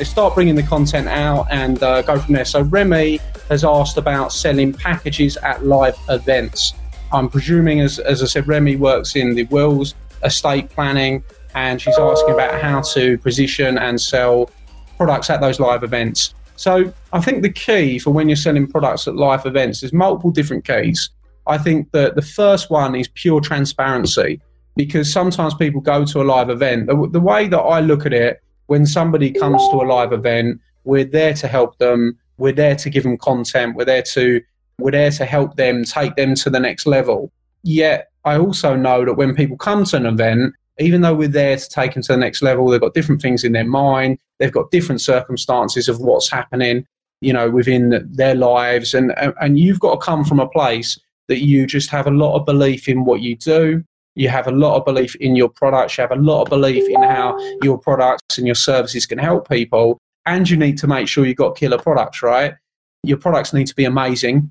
They start bringing the content out and uh, go from there. So Remy has asked about selling packages at live events. I'm presuming, as, as I said, Remy works in the wills estate planning, and she's asking about how to position and sell products at those live events. So I think the key for when you're selling products at live events is multiple different keys. I think that the first one is pure transparency because sometimes people go to a live event. The, the way that I look at it when somebody comes to a live event, we're there to help them. We're there to give them content. We're there to we're there to help them take them to the next level. Yet I also know that when people come to an event, even though we're there to take them to the next level, they've got different things in their mind. They've got different circumstances of what's happening, you know, within their lives, and and you've got to come from a place that you just have a lot of belief in what you do you have a lot of belief in your products, you have a lot of belief in how your products and your services can help people, and you need to make sure you've got killer products, right? Your products need to be amazing,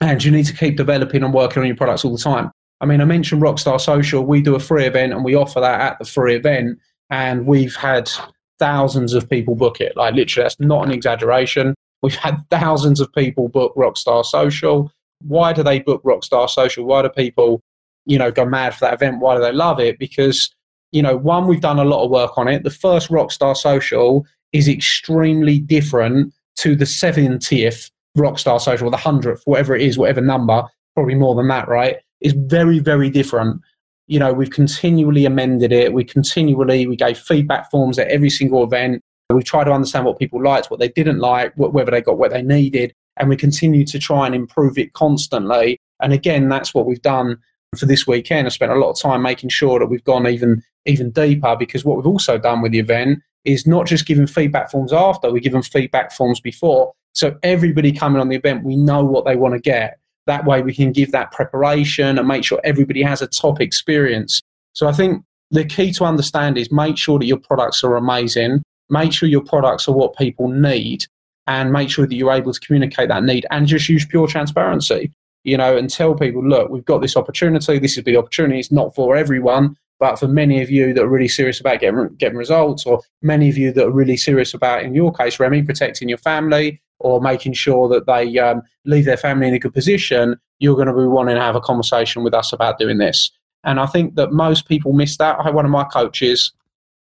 and you need to keep developing and working on your products all the time. I mean, I mentioned Rockstar Social. We do a free event and we offer that at the free event, and we've had thousands of people book it. Like, literally, that's not an exaggeration. We've had thousands of people book Rockstar Social. Why do they book Rockstar Social? Why do people you know, go mad for that event. Why do they love it? Because, you know, one, we've done a lot of work on it. The first Rockstar Social is extremely different to the 70th Rockstar Social, or the 100th, whatever it is, whatever number, probably more than that, right? Is very, very different. You know, we've continually amended it. We continually, we gave feedback forms at every single event. We try to understand what people liked, what they didn't like, whether they got what they needed. And we continue to try and improve it constantly. And again, that's what we've done for this weekend, I spent a lot of time making sure that we've gone even even deeper because what we've also done with the event is not just giving feedback forms after, we give them feedback forms before. So everybody coming on the event, we know what they want to get. That way we can give that preparation and make sure everybody has a top experience. So I think the key to understand is make sure that your products are amazing, make sure your products are what people need, and make sure that you're able to communicate that need and just use pure transparency you know, and tell people, look, we've got this opportunity. This is the opportunity. It's not for everyone, but for many of you that are really serious about getting, getting results, or many of you that are really serious about, in your case, Remy, protecting your family or making sure that they um, leave their family in a good position, you're going to be wanting to have a conversation with us about doing this. And I think that most people miss that. I had one of my coaches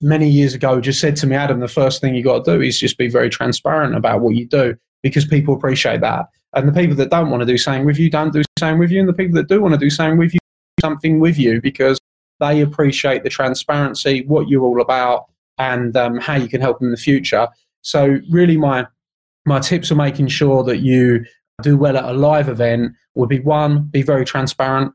many years ago just said to me, Adam, the first thing you got to do is just be very transparent about what you do because people appreciate that. And the people that don't want to do same with you don't do same with you, and the people that do want to do same with you something with you because they appreciate the transparency, what you're all about, and um, how you can help them in the future. So really, my my tips for making sure that you do well at a live event would be one, be very transparent.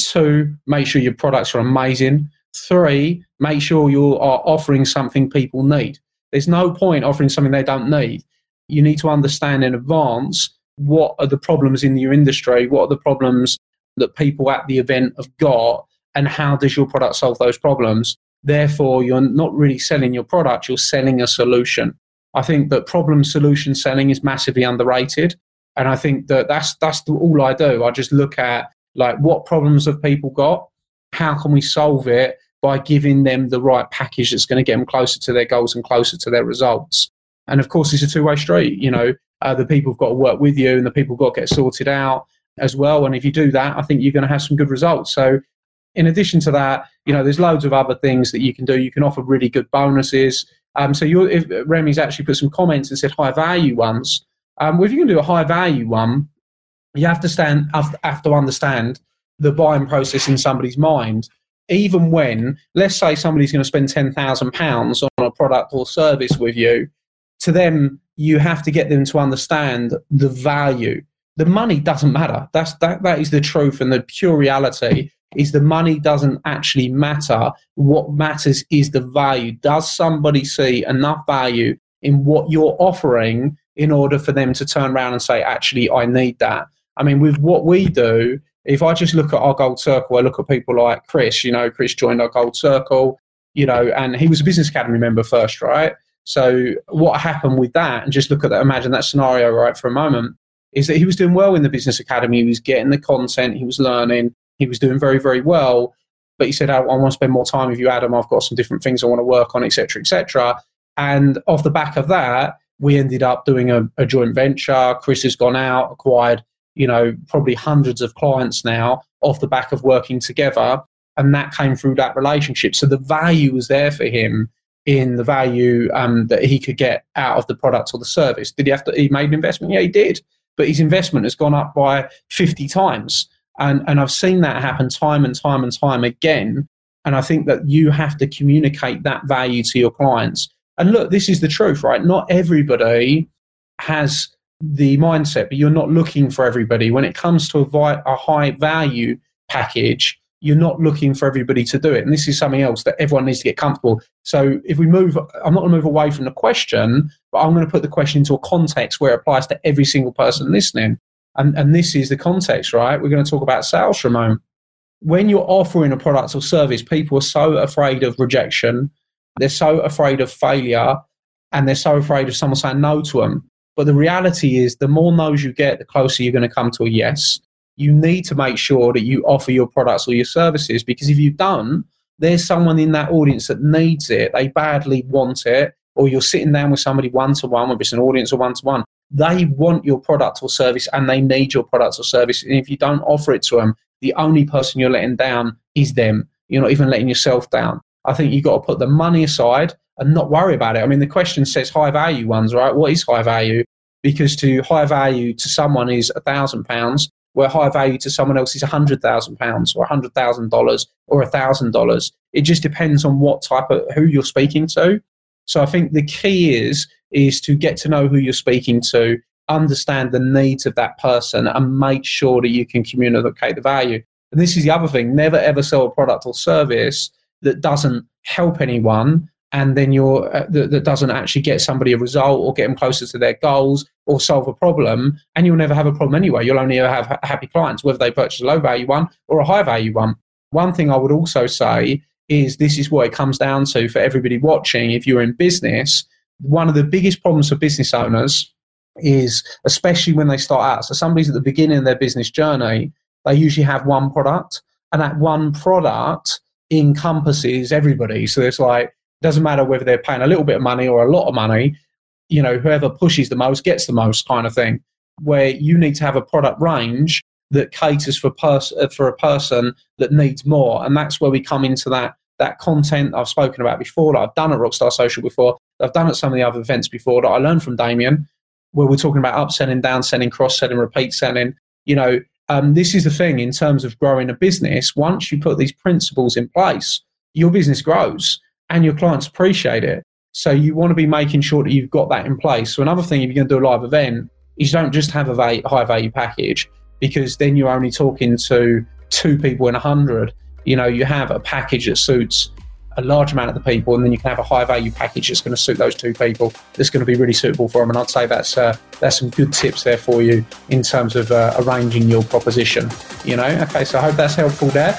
Two, make sure your products are amazing. Three, make sure you are offering something people need. There's no point offering something they don't need. You need to understand in advance what are the problems in your industry, what are the problems that people at the event have got, and how does your product solve those problems. Therefore, you're not really selling your product, you're selling a solution. I think that problem solution selling is massively underrated. And I think that that's, that's all I do. I just look at like what problems have people got? How can we solve it by giving them the right package that's going to get them closer to their goals and closer to their results? And of course, it's a two way street. You know, uh, the people have got to work with you and the people have got to get sorted out as well. And if you do that, I think you're going to have some good results. So, in addition to that, you know, there's loads of other things that you can do. You can offer really good bonuses. Um, so, you if Remy's actually put some comments and said high value ones. Um, well, if you can do a high value one, you have to stand have to understand the buying process in somebody's mind. Even when, let's say, somebody's going to spend ten thousand pounds on a product or service with you, to them you have to get them to understand the value. The money doesn't matter. That's that. That is the truth and the pure reality. Is the money doesn't actually matter. What matters is the value. Does somebody see enough value in what you're offering in order for them to turn around and say, actually, I need that? I mean, with what we do, if I just look at our gold circle, I look at people like Chris, you know, Chris joined our gold circle, you know, and he was a business academy member first, right? So what happened with that, and just look at that, imagine that scenario, right, for a moment, is that he was doing well in the business academy. He was getting the content, he was learning, he was doing very, very well. But he said, I, I want to spend more time with you, Adam. I've got some different things I want to work on, etc., etc. And off the back of that, we ended up doing a, a joint venture. Chris has gone out, acquired you know, probably hundreds of clients now off the back of working together. And that came through that relationship. So the value was there for him in the value um, that he could get out of the product or the service. Did he have to, he made an investment? Yeah, he did. But his investment has gone up by 50 times. And, and I've seen that happen time and time and time again. And I think that you have to communicate that value to your clients. And look, this is the truth, right? Not everybody has the mindset, but you're not looking for everybody. When it comes to a, vi- a high value package, you're not looking for everybody to do it. And this is something else that everyone needs to get comfortable. So if we move, I'm not going to move away from the question, but I'm going to put the question into a context where it applies to every single person listening. And, and this is the context, right? We're going to talk about sales, Ramon. When you're offering a product or service, people are so afraid of rejection. They're so afraid of failure and they're so afraid of someone saying no to them. But the reality is, the more no's you get, the closer you're going to come to a yes. You need to make sure that you offer your products or your services because if you don't, there's someone in that audience that needs it. They badly want it, or you're sitting down with somebody one to one, whether it's an audience or one to one. They want your product or service and they need your product or service. And if you don't offer it to them, the only person you're letting down is them. You're not even letting yourself down. I think you've got to put the money aside and not worry about it. I mean, the question says high value ones, right? What is high value? Because to high value to someone is a thousand pounds, where high value to someone else is a hundred thousand pounds or a hundred thousand dollars or a thousand dollars. It just depends on what type of who you're speaking to. So I think the key is is to get to know who you're speaking to, understand the needs of that person, and make sure that you can communicate the value. And this is the other thing: never ever sell a product or service that doesn't help anyone and then you're uh, that, that, doesn't actually get somebody a result or get them closer to their goals or solve a problem and you'll never have a problem anyway. You'll only ever have happy clients whether they purchase a low value one or a high value one. One thing i would also say is this is what it comes down to for everybody watching. If you're in business one of the biggest problems for business owners is especially when they start out so somebody's at the beginning of their business journey they usually have one product and that one product encompasses everybody. So it's like doesn't matter whether they're paying a little bit of money or a lot of money, you know, whoever pushes the most gets the most kind of thing. Where you need to have a product range that caters for pers- uh, for a person that needs more, and that's where we come into that that content I've spoken about before, that I've done at Rockstar Social before, I've done at some of the other events before, that I learned from Damien, where we're talking about upselling, downselling, cross-selling, repeat selling. You know, um, this is the thing in terms of growing a business. Once you put these principles in place, your business grows and your clients appreciate it. So you want to be making sure that you've got that in place. So another thing, if you're going to do a live event, is you don't just have a high value package because then you're only talking to two people in a hundred. You know, you have a package that suits a large amount of the people, and then you can have a high value package that's going to suit those two people. That's going to be really suitable for them. And I'd say that's uh, that's some good tips there for you in terms of uh, arranging your proposition. You know, okay. So I hope that's helpful there.